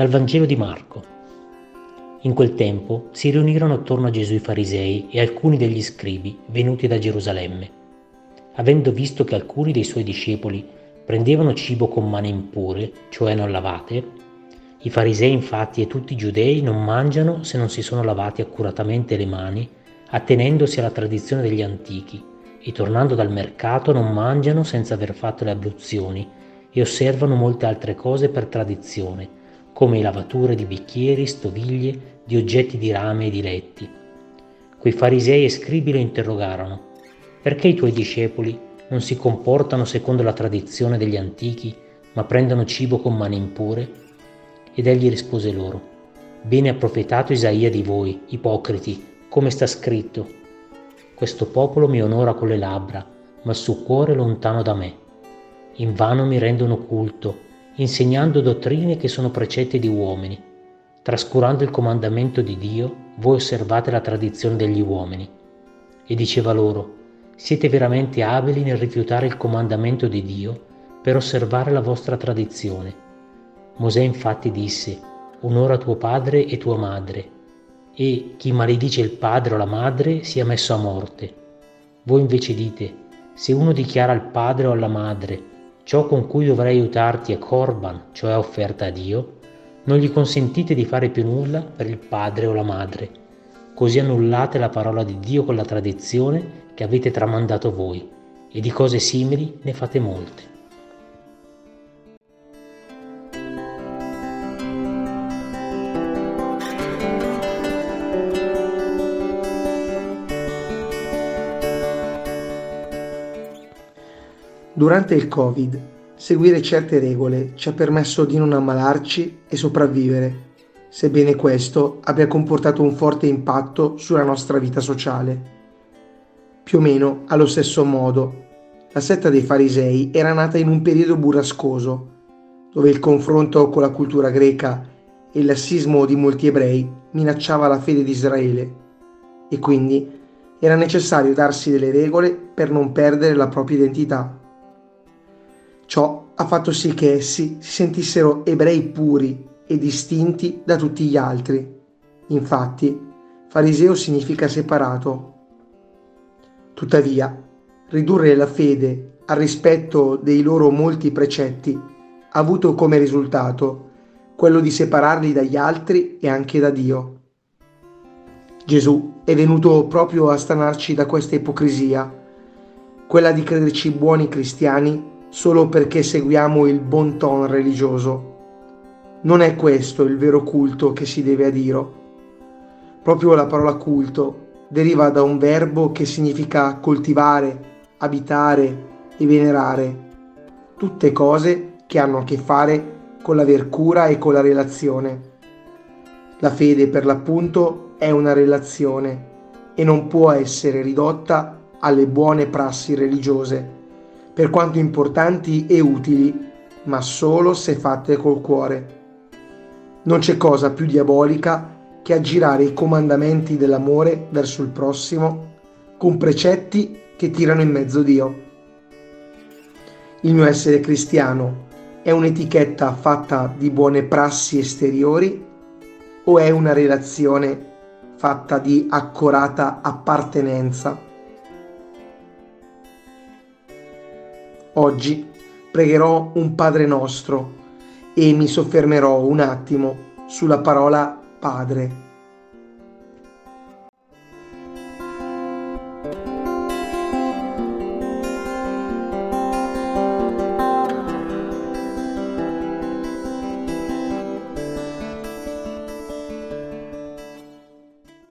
Dal Vangelo di Marco. In quel tempo si riunirono attorno a Gesù i farisei e alcuni degli scribi venuti da Gerusalemme. Avendo visto che alcuni dei suoi discepoli prendevano cibo con mani impure, cioè non lavate, i farisei infatti e tutti i giudei non mangiano se non si sono lavati accuratamente le mani, attenendosi alla tradizione degli antichi, e tornando dal mercato non mangiano senza aver fatto le abluzioni e osservano molte altre cose per tradizione come lavature di bicchieri, stoviglie, di oggetti di rame e di letti. Quei farisei e scribi lo interrogarono, perché i tuoi discepoli non si comportano secondo la tradizione degli antichi, ma prendono cibo con mani impure? Ed egli rispose loro, Bene ha profetato Isaia di voi, ipocriti, come sta scritto. Questo popolo mi onora con le labbra, ma il suo cuore è lontano da me. Invano mi rendono culto, insegnando dottrine che sono precetti di uomini. Trascurando il comandamento di Dio, voi osservate la tradizione degli uomini. E diceva loro, siete veramente abili nel rifiutare il comandamento di Dio per osservare la vostra tradizione. Mosè infatti disse, onora tuo padre e tua madre, e chi maledice il padre o la madre sia messo a morte. Voi invece dite, se uno dichiara al padre o alla madre, ciò con cui dovrei aiutarti è corban, cioè offerta a Dio, non gli consentite di fare più nulla per il padre o la madre. Così annullate la parola di Dio con la tradizione che avete tramandato voi, e di cose simili ne fate molte. Durante il Covid, seguire certe regole ci ha permesso di non ammalarci e sopravvivere, sebbene questo abbia comportato un forte impatto sulla nostra vita sociale. Più o meno allo stesso modo, la setta dei farisei era nata in un periodo burrascoso, dove il confronto con la cultura greca e il lassismo di molti ebrei minacciava la fede di Israele e quindi era necessario darsi delle regole per non perdere la propria identità. Ciò ha fatto sì che essi si sentissero ebrei puri e distinti da tutti gli altri. Infatti, fariseo significa separato. Tuttavia, ridurre la fede al rispetto dei loro molti precetti ha avuto come risultato quello di separarli dagli altri e anche da Dio. Gesù è venuto proprio a stanarci da questa ipocrisia, quella di crederci buoni cristiani solo perché seguiamo il bon ton religioso. Non è questo il vero culto che si deve a Dio. Proprio la parola culto deriva da un verbo che significa coltivare, abitare e venerare, tutte cose che hanno a che fare con l'aver cura e con la relazione. La fede per l'appunto è una relazione e non può essere ridotta alle buone prassi religiose per quanto importanti e utili, ma solo se fatte col cuore. Non c'è cosa più diabolica che aggirare i comandamenti dell'amore verso il prossimo con precetti che tirano in mezzo Dio. Il mio essere cristiano è un'etichetta fatta di buone prassi esteriori o è una relazione fatta di accorata appartenenza? Oggi pregherò un Padre nostro e mi soffermerò un attimo sulla parola Padre.